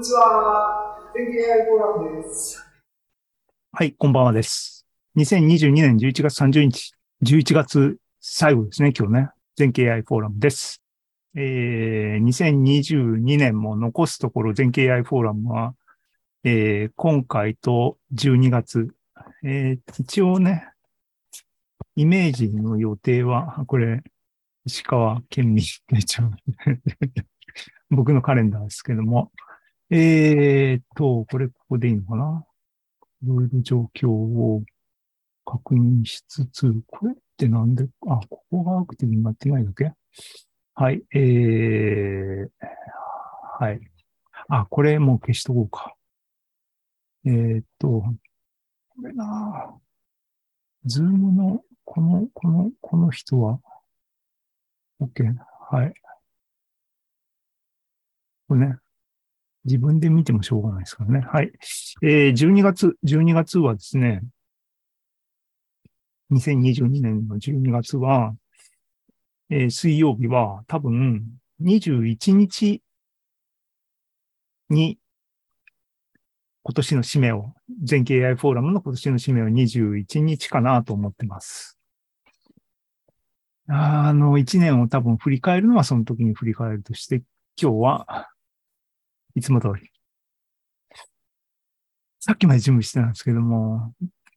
にちは。天気 AI フォーラムです。はい、こんばんはです。2022年11月30日、11月最後ですね、今日ね。全経 AI フォーラムです。えー、2022年も残すところ全経 AI フォーラムは、えー、今回と12月、えー、一応ね、イメージの予定は、これ、石川県民僕のカレンダーですけども、えーっと、これここでいいのかな？ルール状況を確認しつつ、これってなんで、あ、ここがアクティブになってないだけはい、えー、はい。あ、これもう消しとこうか。えーっと、これな Zoom の、この、この、この人は、OK。はい。これね、自分で見てもしょうがないですからね。はい。えー、12月、12月はですね、2022年の12月は、えー水曜日は多分21日に今年の締めを、全経 AI フォーラムの今年の締めを21日かなと思ってます。あの、1年を多分振り返るのはその時に振り返るとして、今日はいつも通り。さっきまで準備してたんですけども、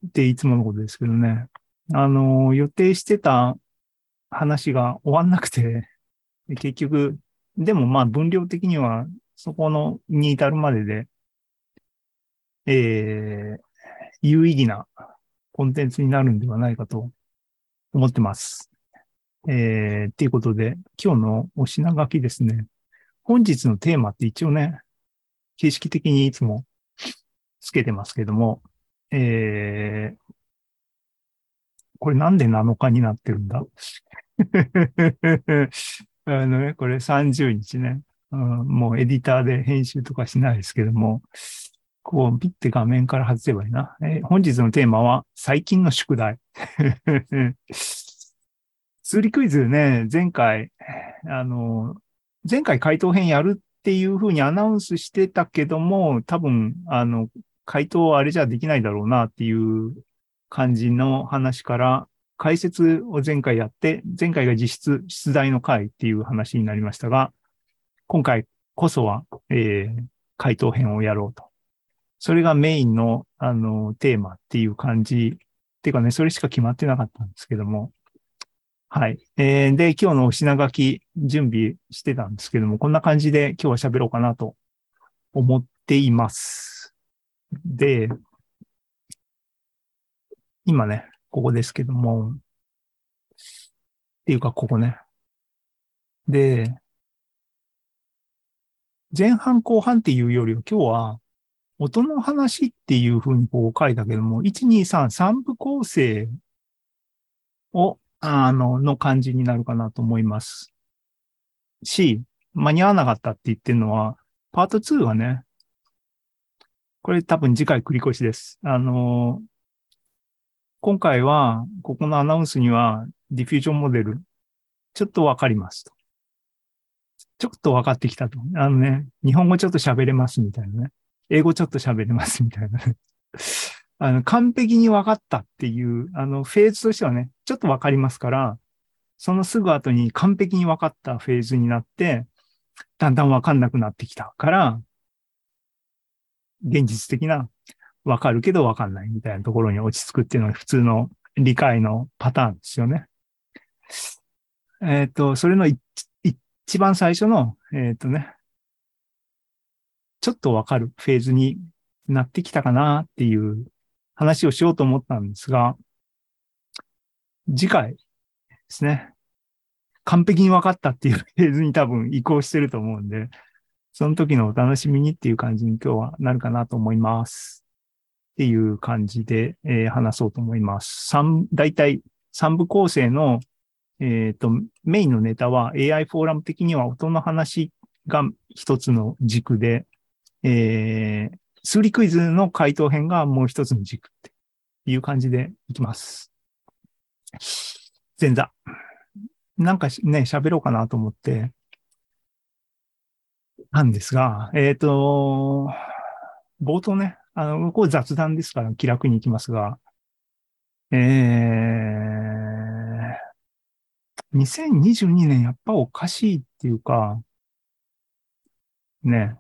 っていつものことですけどね。あの、予定してた話が終わんなくて、結局、でもまあ分量的にはそこのに至るまでで、えー、有意義なコンテンツになるんではないかと思ってます。えー、っていうことで、今日のお品書きですね。本日のテーマって一応ね、形式的にいつもつけてますけども、えー、これなんで7日になってるんだ？あのね、これ30日ね、うん、もうエディターで編集とかしないですけども、こう、ピッて画面から外せばいいな。えー本日のテーマは、最近の宿題。数理クイズね、前回、あの、前回回答編やるっていうふうにアナウンスしてたけども、多分、あの、回答はあれじゃできないだろうなっていう感じの話から、解説を前回やって、前回が実質出題の回っていう話になりましたが、今回こそは、えー回答編をやろうと。それがメインの、あの、テーマっていう感じ。っていうかね、それしか決まってなかったんですけども。はい。えーで、今日の品書き準備してたんですけども、こんな感じで今日は喋ろうかなと思っています。で、今ね、ここですけども、っていうかここね。で、前半後半っていうよりは今日は音の話っていうふうにこう書いたけども、1、2、3、3部構成を、あの、の感じになるかなと思います。し、間に合わなかったって言ってるのは、パート2はね、これ多分次回繰り越しです。あの、今回は、ここのアナウンスには、ディフュージョンモデル、ちょっとわかりますと。ちょっと分かってきたと。あのね、日本語ちょっと喋れますみたいなね。英語ちょっと喋れますみたいなね。あの、完璧に分かったっていう、あの、フェーズとしてはね、ちょっと分かりますから、そのすぐ後に完璧に分かったフェーズになって、だんだん分かんなくなってきたから、現実的な分かるけど分かんないみたいなところに落ち着くっていうのが普通の理解のパターンですよね。えっ、と、それの一番最初の、えっ、とね、ちょっとわかるフェーズになってきたかなっていう話をしようと思ったんですが、次回ですね、完璧に分かったっていうフェーズに多分移行してると思うんで、その時のお楽しみにっていう感じに今日はなるかなと思います。っていう感じで、えー話そうと思います。三、大体三部構成のえっ、と、メインのネタは AI フォーラム的には音の話が一つの軸で、えー、数理クイズの回答編がもう一つの軸っていう感じでいきます。前座。なんかね、喋ろうかなと思って、なんですが、えっ、と、冒頭ね、あの、これ雑談ですから気楽に行きますが、えー、2022年やっぱおかしいっていうか、ね、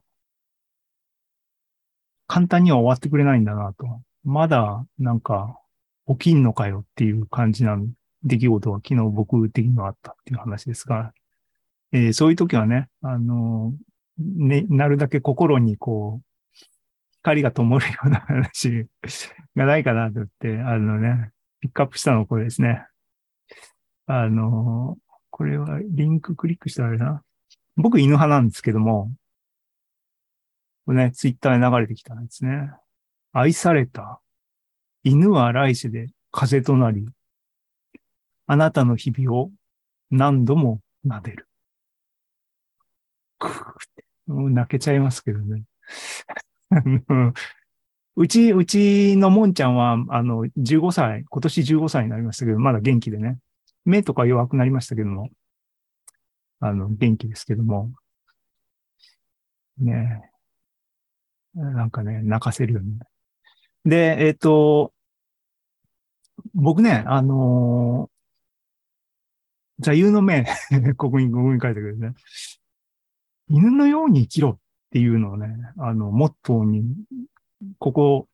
簡単には終わってくれないんだなと。まだ、なんか、起きんのかよっていう感じな出来事が昨日僕的にはあったっていう話ですが、えー、そういう時はね、あのね、なるだけ心にこう、光が灯るような話 がないかなと思って、あのね、ピックアップしたのこれですね。あの、これはリンククリックしたらあれな。僕犬派なんですけども、ね、ツイッターで流れてきたんですね。愛された。犬は来世で風となり、あなたの日々を何度も撫でる。泣けちゃいますけどね。うち、うちのもんちゃんは、あの、15歳、今年15歳になりましたけど、まだ元気でね。目とか弱くなりましたけども、あの、元気ですけども。ねなんかね、泣かせるよね。で、えっ、ー、と、僕ね、あのー、座右の銘ここに、ここに書いてくるね。犬のように生きろっていうのをね、あの、モットーに、ここ、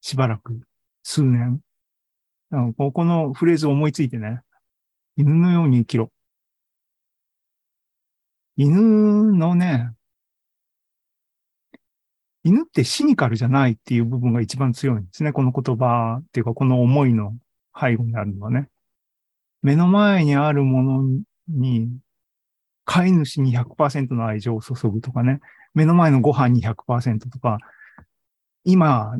しばらく、数年、ここのフレーズを思いついてね、犬のように生きろ。犬のね、犬ってシニカルじゃないっていう部分が一番強いんですね。この言葉っていうか、この思いの背後にあるのはね。目の前にあるものに飼い主に100%の愛情を注ぐとかね、目の前のご飯に100%とか、今、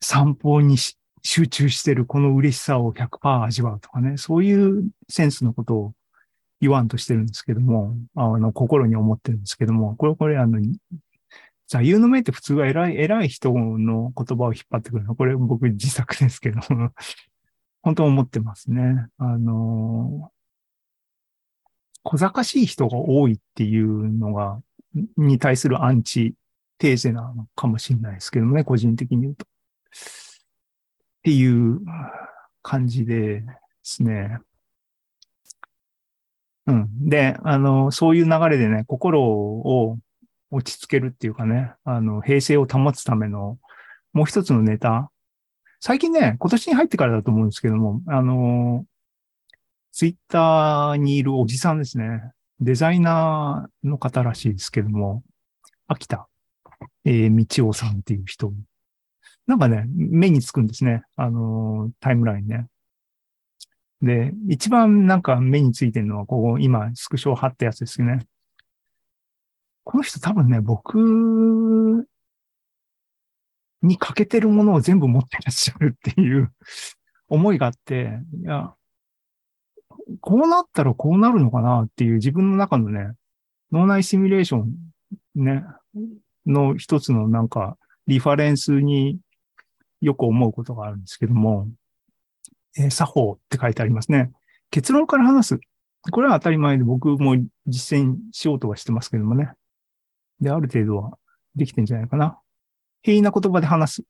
散歩に集中してるこの嬉しさを100%味わうとかね、そういうセンスのことを言わんとしてるんですけども、あの、心に思ってるんですけども、これ、これ、あの、座右の銘って普通は偉い、偉い人の言葉を引っ張ってくるの？これ僕自作ですけど、本当思ってますね。あの、小賢しい人が多いっていうのが、に対するアンチテーゼなのかもしれないですけどね、個人的に言うと。っていう感じでですね。うん。で、あの、そういう流れでね、心を落ち着けるっていうかね、あの、平静を保つためのもう一つのネタ。最近ね、今年に入ってからだと思うんですけども、あの、ツイッターにいるおじさんですね。デザイナーの方らしいですけども、秋田、えー、道夫さんっていう人。なんかね、目につくんですね。あの、タイムラインね。で、一番なんか目についてるのは、ここ、今、スクショを貼ったやつですね。この人多分ね、僕に欠けてるものを全部持ってらっしゃるっていう思いがあって、いや、こうなったらこうなるのかなっていう自分の中のね、脳内シミュレーションね、の一つのなんか、リファレンスによく思うことがあるんですけども、えー、作法って書いてありますね。結論から話す。これは当たり前で僕も実践しようとはしてますけどもね。で、ある程度はできてんじゃないかな。平易な言葉で話す。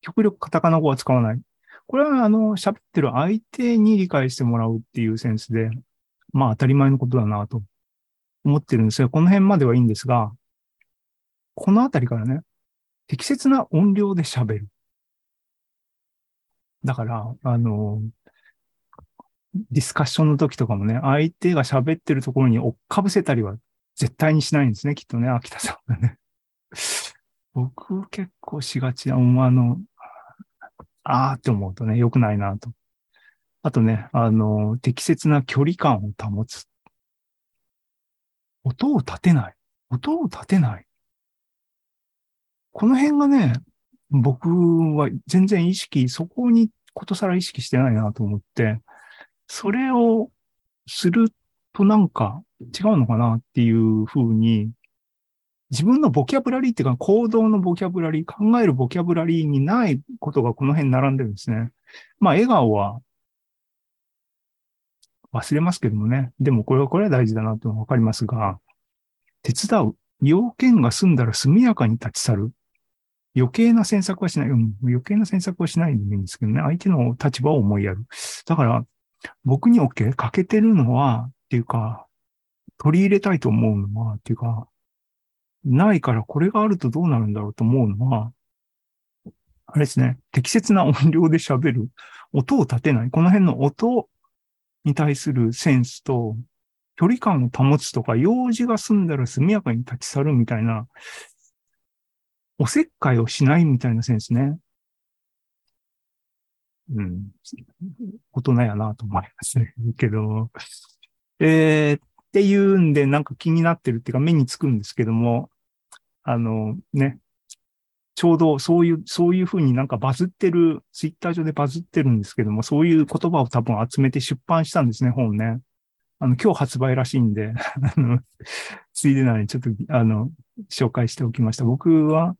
極力カタカナ語は使わない。これは、あの、喋ってる相手に理解してもらうっていうセンスで、まあ当たり前のことだなと思ってるんですが、この辺まではいいんですが、このあたりからね、適切な音量で喋る。だから、あの、ディスカッションの時とかもね、相手が喋ってるところに追っかぶせたりは絶対にしないんですね、きっとね、秋田さんがね。僕結構しがちな、あの、あーって思うとね、良くないなと。あとね、あの、適切な距離感を保つ。音を立てない。音を立てない。この辺がね、僕は全然意識、そこにことさら意識してないなと思って、それをするとなんか違うのかなっていうふうに自分のボキャブラリーっていうか、行動のボキャブラリー、考えるボキャブラリーにないことがこの辺並んでるんですね。まあ、笑顔は忘れますけどもね。でもこれは、これは大事だなとわかりますが、手伝う。要件が済んだら速やかに立ち去る。余計な詮索はしない。うん、余計な詮索はしないでもいいんですけどね。相手の立場を思いやる。だから、僕に OK? 欠けてるのは、っていうか、取り入れたいと思うのは、っていうか、ないからこれがあるとどうなるんだろうと思うのは、あれですね。適切な音量で喋る。音を立てない。この辺の音に対するセンスと、距離感を保つとか、用事が済んだら速やかに立ち去るみたいな、おせっかいをしないみたいなセンスね。うん。大人やなと思いますね。けど、えー、っていうんで、なんか気になってるっていうか目につくんですけども、あのね、ちょうどそういう、そういうふうになんかバズってる、ツイッター上でバズってるんですけども、そういう言葉を多分集めて出版したんですね、本ね。あの、今日発売らしいんで、あの、ついでなのにちょっと、あの、紹介しておきました。僕は、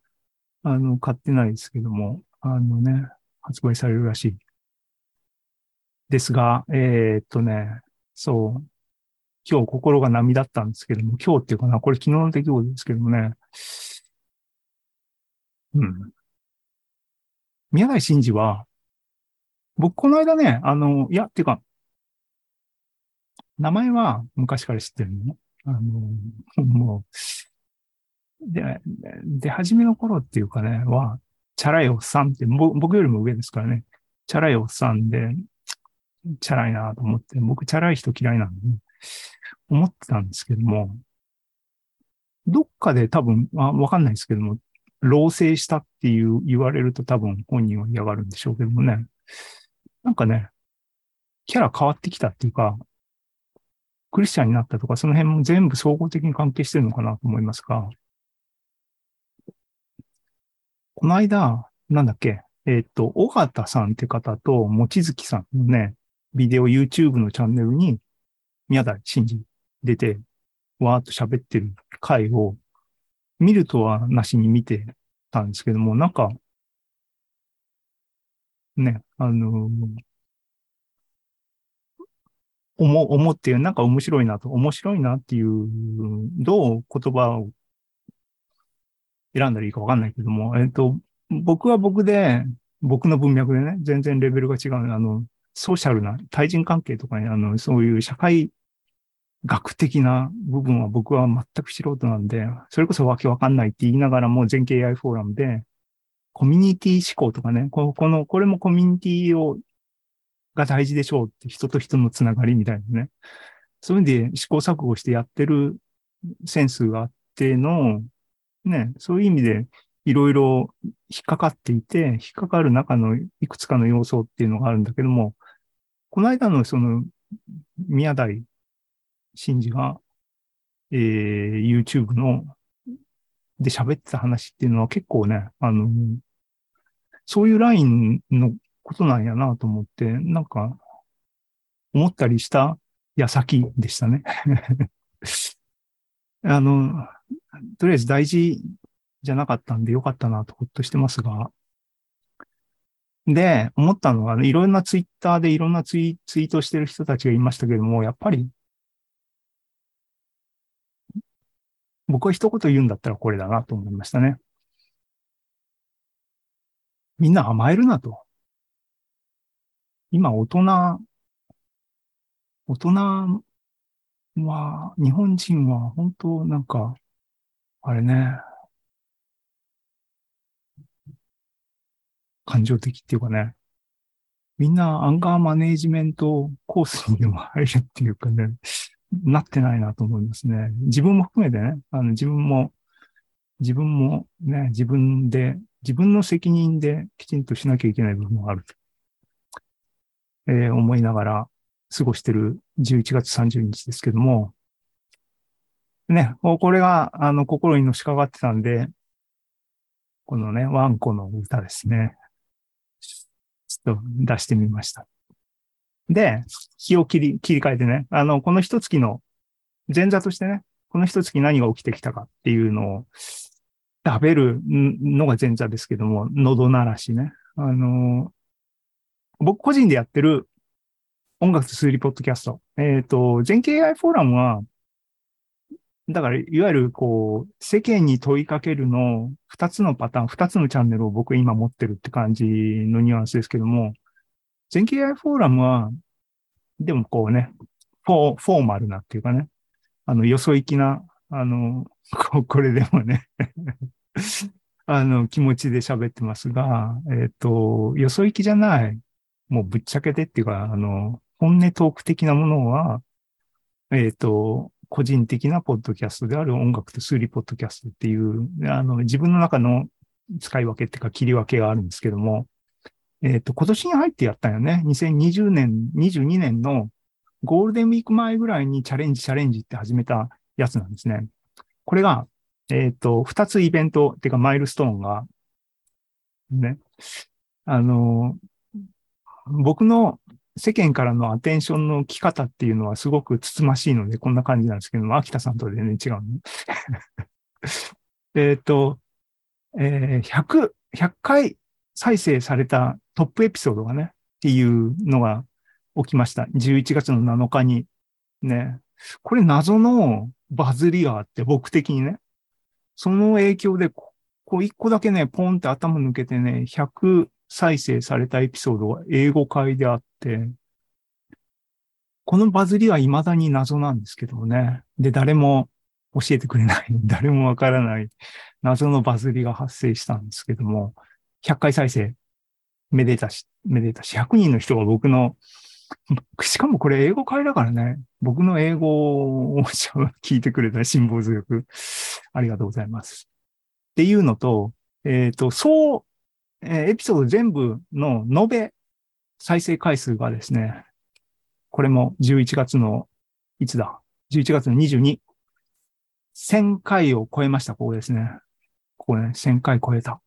あの、買ってないですけども、あのね、発売されるらしい。ですが、えー、っとね、そう、今日心が波だったんですけども、今日っていうかな、これ昨日の出来事ですけどもね、うん。宮台真司は、僕この間ね、あの、いや、っていうか、名前は昔から知ってるのね。あの、もう、で、出始めの頃っていうかね、は、チャラいおっさんって、僕よりも上ですからね、チャラいおっさんで、チャラいなと思って、僕チャラい人嫌いなんで、ね、思ってたんですけども、どっかで多分、あわかんないですけども、老成したっていう言われると多分本人は嫌がるんでしょうけどもね。なんかね、キャラ変わってきたっていうか、クリスチャンになったとか、その辺も全部総合的に関係してるのかなと思いますが、この間、なんだっけ、えっ、と、尾形さんって方と、もちづきさんのね、ビデオ YouTube のチャンネルに、宮台真司出て、わーっと喋ってる回を、見るとはなしに見てたんですけども、なんか、ね、あの思、思って、なんか面白いなと、面白いなっていう、どう言葉を選んだらいいかわかんないけども、えっ、と、僕は僕で、僕の文脈でね、全然レベルが違う。あの、ソーシャルな、対人関係とかね、あの、そういう社会学的な部分は僕は全く素人なんで、それこそわけわかんないって言いながらも全経 AI フォーラムで、コミュニティ思考とかね、ここの、これもコミュニティを、が大事でしょうって人と人のつながりみたいなね。そういう意味で試行錯誤してやってるセンスがあっての、ね、そういう意味でいろいろ引っかかっていて、引っかかる中のいくつかの要素っていうのがあるんだけども、この間のその宮台真司が、えー、YouTube ので喋ってた話っていうのは結構ね、あの、そういうラインのことなんやなと思って、なんか、思ったりした矢先でしたね。あの、とりあえず大事じゃなかったんでよかったなとほっとしてますが。で、思ったのは、いろんなツイッターでいろんなツイツイートしてる人たちがいましたけども、やっぱり、僕は一言言うんだったらこれだなと思いましたね。みんな甘えるなと。今、大人、大人は、日本人は本当なんか、あれね、感情的っていうかね、みんなアンガーマネージメントコースにでも入るっていうかね、なってないなと思いますね。自分も含めてね、あの自分も、自分もね、自分で、自分の責任できちんとしなきゃいけない部分があると、えー、思いながら過ごしてる11月30日ですけども、ね、これが、あの、心にのしかかってたんで、このね、ワンコの歌ですね。と出してみました。で、気を切り、切り替えてね、あの、この一月の前座としてね、この一月何が起きてきたかっていうのを食べるのが前座ですけども、喉鳴らしね。あの、僕個人でやってる音楽数理ポッドキャスト。えっ、ー、と、全経 AI フォーラムは、だから、いわゆる、こう、世間に問いかけるの、二つのパターン、二つのチャンネルを僕今持ってるって感じのニュアンスですけども、全経 AI フォーラムは、でもこうね、フォー、フォーマルなっていうかね、あの、よそ行きな、あの、ここれでもね あの、気持ちで喋ってますが、えっ、と、よそ行きじゃない、もうぶっちゃけてっていうか、あの、本音トーク的なものは、えっ、と、個人的なポッドキャストである音楽と数理ポッドキャストっていう、あの、自分の中の使い分けっていうか切り分けがあるんですけども、えっ、と、今年に入ってやったよね。2020年、22年のゴールデンウィーク前ぐらいにチャレンジチャレンジって始めたやつなんですね。これが、えっ、と、二つイベントっていうかマイルストーンが、ね、あの、僕の世間からのアテンションの来方っていうのはすごくつつましいので、こんな感じなんですけども、秋田さんとは全然違うの。えっと、えー、100、100回再生されたトップエピソードがね、っていうのが起きました。11月の7日に。ね。これ謎のバズりがあって、僕的にね。その影響で、こう一個だけね、ポンって頭抜けてね、100再生されたエピソードが英語会であって、このバズりは未だに謎なんですけどね。で、誰も教えてくれない、誰もわからない謎のバズりが発生したんですけども、100回再生、めでたし、めでたし、100人の人が僕の、しかもこれ英語会だからね、僕の英語を聞いてくれた辛抱強く、ありがとうございます。っていうのと、えっ、ー、と、そう、えー、エピソード全部の延べ再生回数がですね、これも11月の、いつだ ?11 月の22。1000回を超えました、ここですね。ここね、1000回超えた。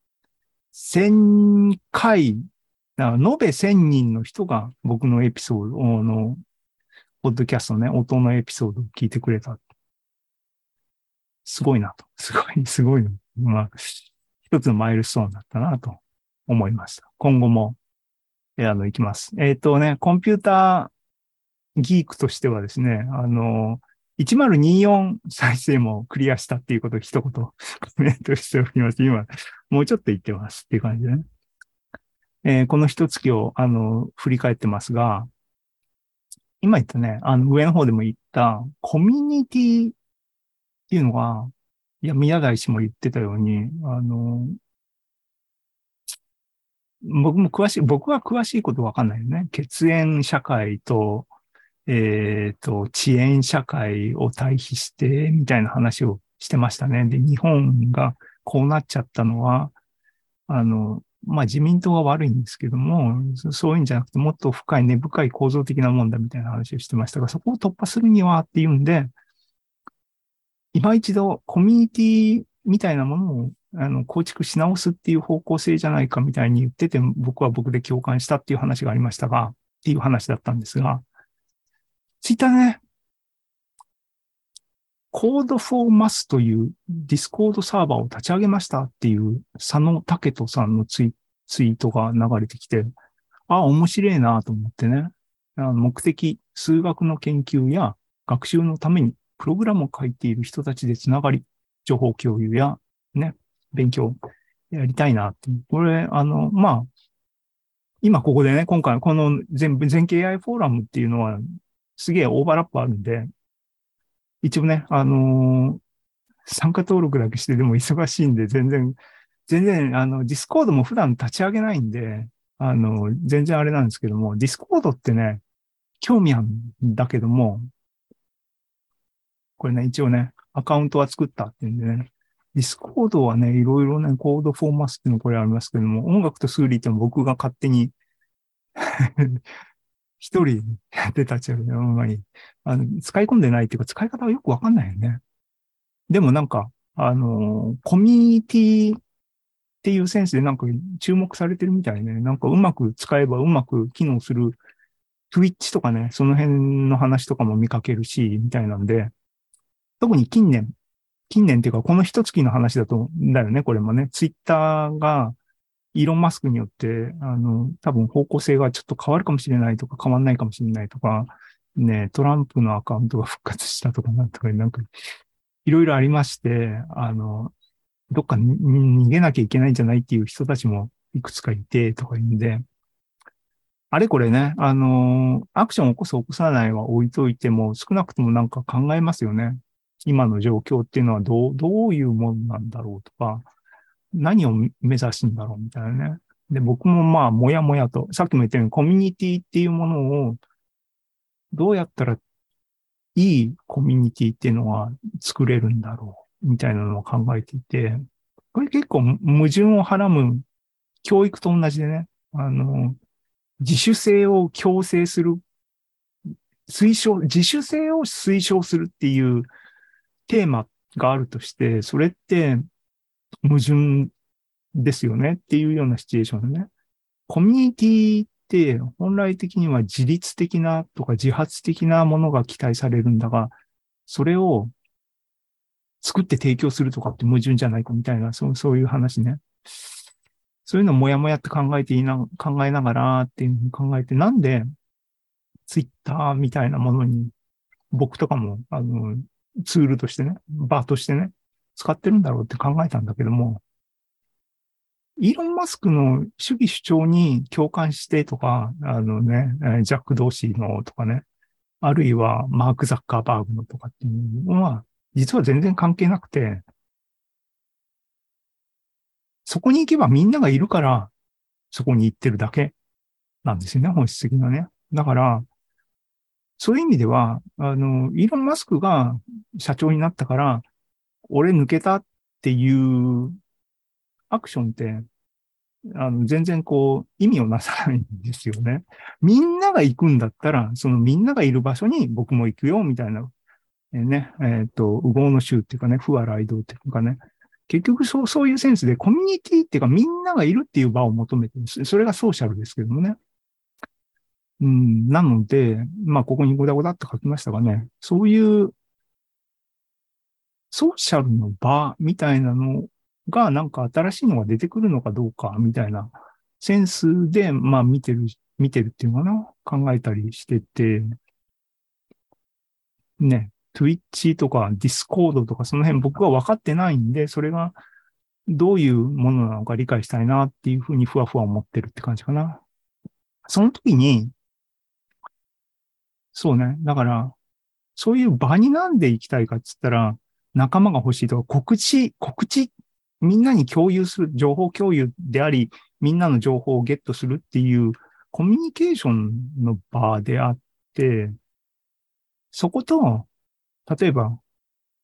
1000回、だから延べ1000人の人が僕のエピソードの、ポッドキャストね、音のエピソードを聞いてくれた。すごいなと。すごい、すごい。まあ、一つのマイルストーンだったなと思いました。今後も、え、あの、行きます。えっ、ー、とね、コンピューターギークとしてはですね、あの、1024再生もクリアしたっていうことを一言コメントしております。今、もうちょっと言ってますっていう感じでね。えー、この一月を、あの、振り返ってますが、今言ったね、あの、上の方でも言ったコミュニティっていうのが、いや、宮台氏も言ってたように、あの、僕も詳しい、僕は詳しいことわかんないよね。血縁社会と、えっ、ー、と、遅延社会を対比して、みたいな話をしてましたね。で、日本がこうなっちゃったのは、あの、まあ、自民党が悪いんですけども、そういうんじゃなくて、もっと深い根深い構造的なもんだみたいな話をしてましたが、そこを突破するにはっていうんで、今一度コミュニティみたいなものをあの構築し直すっていう方向性じゃないかみたいに言ってて、僕は僕で共感したっていう話がありましたが、っていう話だったんですが、ツイッターね、 Code for Math という Discord サーバーを立ち上げましたっていう佐野岳人さんのツイツイートが流れてきて、あ、面白いなと思ってね。目的、数学の研究や学習のためにプログラムを書いている人たちでつながり、情報共有やね、勉強やりたいなって。これ、あの、まあ、今ここでね、今回この全部、全経 AI フォーラムっていうのはすげえオーバーラップあるんで、一応ね、あのー、参加登録だけしてでも忙しいんで、全然、全然、あの、ディスコードも普段立ち上げないんで、あの、全然あれなんですけども、ディスコードってね、興味あるんだけども、これね、一応ね、アカウントは作ったっていうんでね、ディスコードはね、いろいろね、 Code for Math っていうのこれありますけども、音楽と数理って僕が勝手に 一人やってたちは、あんまり、あの、使い込んでないっていうか、使い方はよくわかんないよね。でもなんか、あの、コミュニティっていうセンスでなんか注目されてるみたいね。なんかうまく使えばうまく機能する Twitch とかね、その辺の話とかも見かけるし、みたいなんで、特に近年、近年っていうか、この一月の話だと、だよね、これもね。ツイッターが、イーロン・マスクによって、あの、多分方向性がちょっと変わるかもしれないとか、変わんないかもしれないとか、ね、トランプのアカウントが復活したとかなんとか、なんか、いろいろありまして、あの、どっかに逃げなきゃいけないんじゃないっていう人たちもいくつかいてとか言うんで、あれこれね、あの、アクションを起こす起こさないは置いといても、少なくともなんか考えますよね。今の状況っていうのはどう、どういうものなんだろうとか、何を目指すんだろうみたいなね。で、僕もまあ、もやもやと、さっきも言ったようにコミュニティっていうものを、どうやったらいいコミュニティっていうのは作れるんだろう、みたいなのを考えていて、これ結構矛盾をはらむ教育と同じでね、あの、自主性を強制する、推奨、自主性を推奨するっていうテーマがあるとして、それって矛盾ですよね？っていうようなシチュエーションでね。コミュニティって本来的には自律的なとか自発的なものが期待されるんだが、それを作って提供するとかって矛盾じゃないかみたいな、そうそういう話ね。そういうのもやもやって考えていな、考えながらっていうふうに考えて、なんでツイッターみたいなものに僕とかも、あの、ツールとしてね、場としてね、使ってるんだろうって考えたんだけども、イーロン・マスクの主義主張に共感してとか、あのね、ジャック・ドーシーのとかね、あるいはマーク・ザッカーバーグのとかっていうのは、実は全然関係なくて、そこに行けばみんながいるから、そこに行ってるだけなんですよね、本質的なね。だから、そういう意味では、あの、イーロン・マスクが社長になったから、俺抜けたっていうアクションって、あの、全然こう、意味をなさないんですよね。みんなが行くんだったら、そのみんながいる場所に僕も行くよ、みたいな、えーね、えっ、と、右往の衆っていうかね、不和雷道っていうかね、結局そう、そういうセンスでコミュニティっていうかみんながいるっていう場を求めてるんです。それがソーシャルですけどもね。うん、なので、まあ、ここにゴダゴダって書きましたがね、そういうソーシャルの場みたいなのがなんか新しいのが出てくるのかどうかみたいなセンスで、まあ見てる、見てるっていうのかな考えたりしてて、ね、Twitch とか Discord とかその辺僕は分かってないんで、それがどういうものなのか理解したいなっていうふうにふわふわ思ってるって感じかな。その時に、そうね。だから、そういう場になんで行きたいかっつったら、仲間が欲しいとか、告知、告知、みんなに共有する、情報共有であり、みんなの情報をゲットするっていうコミュニケーションの場であって、そこと、例えば、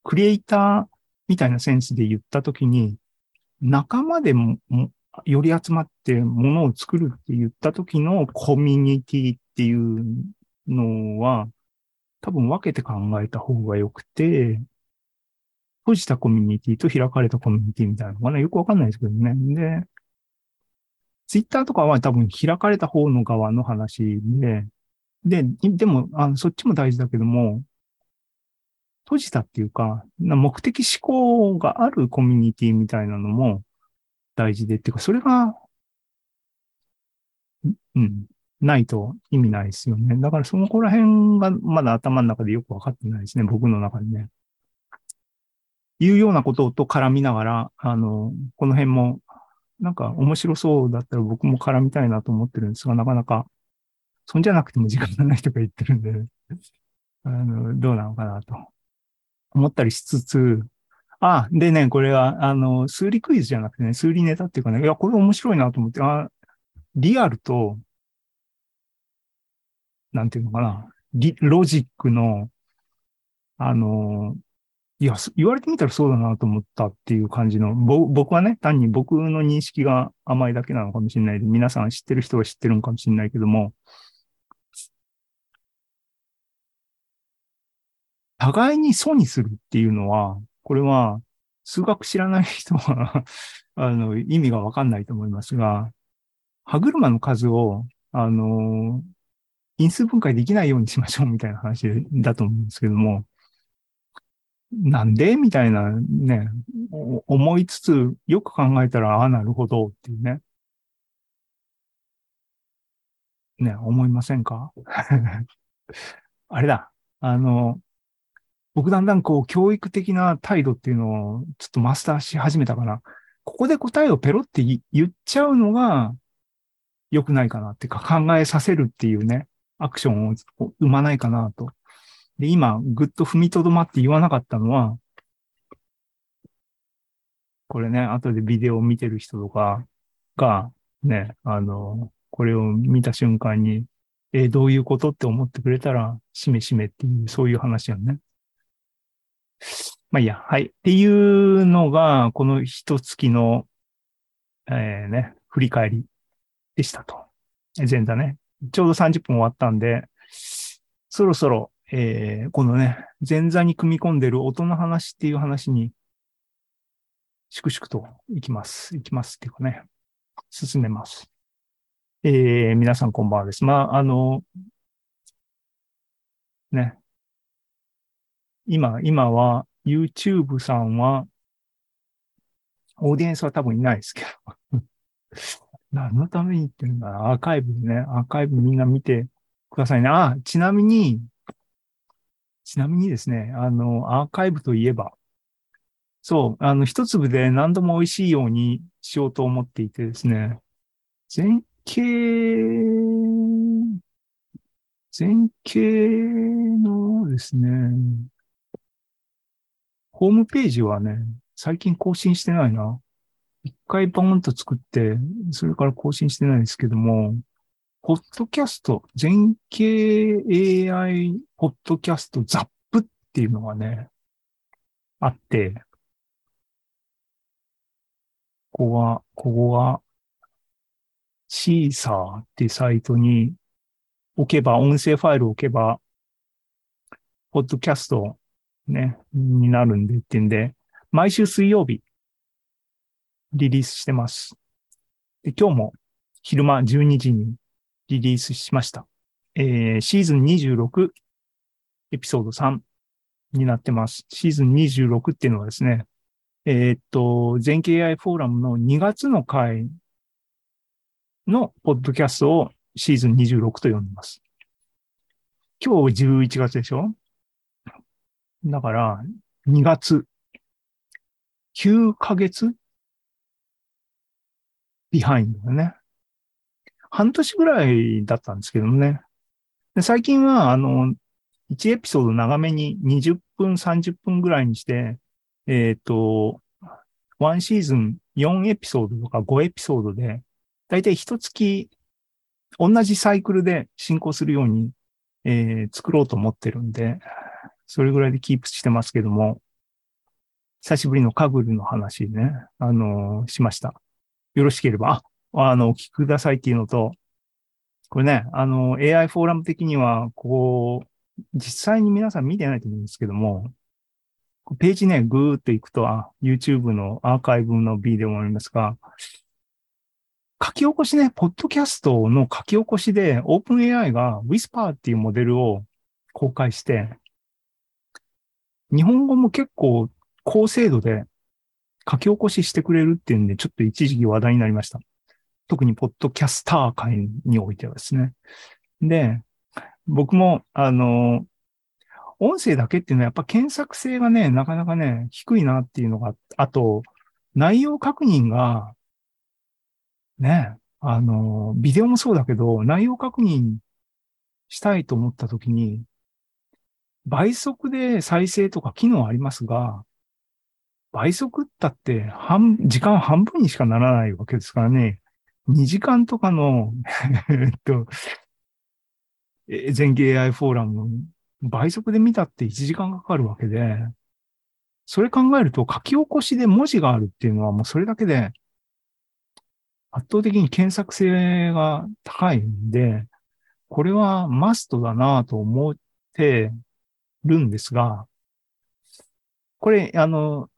クリエイターみたいなセンスで言ったときに、仲間でも、より集まってものを作るって言った時のコミュニティっていうのは、多分分けて考えた方が良くて、閉じたコミュニティと開かれたコミュニティみたいなのがね、よくわかんないですけどね。で、ツイッターとかは多分開かれた方の側の話で、で、でも、あのそっちも大事だけども、閉じたっていうか、な目的思考があるコミュニティみたいなのも大事で、っていうか、それが、うん、ないと意味ないですよね。だからそのこら辺がまだ頭の中でよくわかってないですね、僕の中でね。いうようなことと絡みながら、あの、この辺も、なんか面白そうだったら僕も絡みたいなと思ってるんですが、なかなか、そんじゃなくても時間がないとか言ってるんで、あの、どうなのかなと思ったりしつつ、あ、でね、これは、あの、数理クイズじゃなくてね、数理ネタっていうかね、いや、これ面白いなと思って、あ、リアルと、なんていうのかな、リロジックの、あの、いや、言われてみたらそうだなと思ったっていう感じの、ぼ僕はね、単に僕の認識が甘いだけなのかもしれないで、皆さん知ってる人は知ってるのかもしれないけども、互いに素にするっていうのは、これは、数学知らない人はあの、意味がわかんないと思いますが、歯車の数を、あの、因数分解できないようにしましょうみたいな話だと思うんですけども、なんでみたいなね、思いつつ、よく考えたら、ああ、なるほどっていうね。ね、思いませんか？あれだ。あの、僕だんだんこう、教育的な態度っていうのをちょっとマスターし始めたかな。ここで答えをペロって言っちゃうのが良くないかなっていうか考えさせるっていうね、アクションを生まないかなと。で、今、ぐっと踏みとどまって言わなかったのは、これね、後でビデオを見てる人とかが、ね、あの、これを見た瞬間に、え、どういうことって思ってくれたら、しめしめっていう、そういう話やね。まあいいや、はい。っていうのが、この一月の、えー、ね、振り返りでしたと。前座ね。ちょうど30分終わったんで、そろそろ、えー、このね、前座に組み込んでる音の話っていう話に、粛々と行きます。行きますっていうかね、進めます。えー、皆さんこんばんはです。まあ、あの、ね。今、今は、YouTube さんは、オーディエンスは多分いないですけど。何のために言ってるんだアーカイブね。アーカイブみんな見てくださいね。あ、ちなみに、ちなみにですね、あの、アーカイブといえば、そう、あの、一粒で何度も美味しいようにしようと思っていてですね、前景、前景のですね、ホームページはね、最近更新してないな。一回バーンと作って、それから更新してないですけども、ポッドキャスト、全景 AI ポッドキャストザップっていうのがね、あって、ここは、ここは、シーサーってサイトに置けば、音声ファイル置けば、ポッドキャストね、になるんでってんで、毎週水曜日、リリースしてます。で今日も昼間12時にリリースしました。えー、シーズン26、エピソード3になってます。シーズン26っていうのはですね、えー、っと、全景 AI フォーラムの2月の回のポッドキャストをシーズン26と呼んでます。今日11月でしょ？だから、2月、9ヶ月ビハインドだね。半年ぐらいだったんですけどもね。で最近は、あの、1エピソード長めに20分、30分ぐらいにして、えっ、ー、と、1シーズン4エピソードとか5エピソードで、だいたい一月、同じサイクルで進行するように、えー、作ろうと思ってるんで、それぐらいでキープしてますけども、久しぶりのカグルの話ね、あのー、しました。よろしければ、あ、あの、お聞きくださいっていうのと、これね、あの、AI フォーラム的には、こう、実際に皆さん見てないと思うんですけども、ページね、ぐーっと行くと、あ、YouTube のアーカイブのビデオもありますが、書き起こしね、ポッドキャストの書き起こしで、OpenAI が Whisper っていうモデルを公開して、日本語も結構高精度で書き起こししてくれるっていうんで、ちょっと一時期話題になりました。特にポッドキャスター界においてはですね。で、僕も、あの、音声だけっていうのはやっぱ検索性がね、なかなかね、低いなっていうのが、あと、内容確認が、ね、あの、ビデオもそうだけど、内容確認したいと思ったときに、倍速で再生とか機能ありますが、倍速ったって半、時間半分にしかならないわけですからね。2時間とかの えっと、全景 AI フォーラム、倍速で見たって1時間かかるわけで、それ考えると書き起こしで文字があるっていうのはもうそれだけで圧倒的に検索性が高いんで、これはマストだなと思ってるんですが、これ、あの、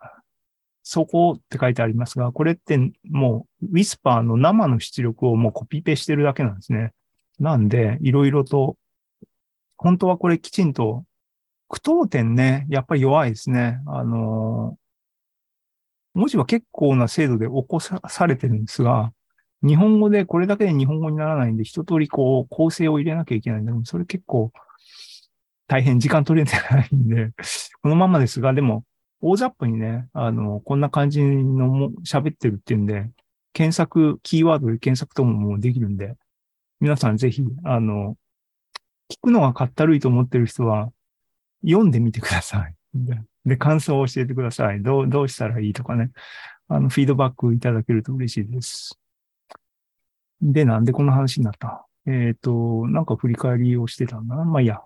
そこって書いてありますが、これってもう、ウィスパーの生の出力をもうコピペしてるだけなんですね。なんで、いろいろと、本当はこれきちんと、句読点ね、やっぱり弱いですね。あの、文字は結構な精度で起こされてるんですが、日本語でこれだけで日本語にならないんで、一通りこう構成を入れなきゃいけないんで、それ結構大変時間取れてないんで、このままですが、でも、大雑把にね、あの、こんな感じのも喋ってるっていうんで、検索、キーワードで検索とももうできるんで、皆さんぜひ、あの、聞くのがかったるいと思ってる人は、読んでみてください。で、感想を教えてください。どう、どうしたらいいとかね。あの、フィードバックいただけると嬉しいです。で、なんでこの話になった？えっ、と、なんか振り返りをしてたんだな。まあいや。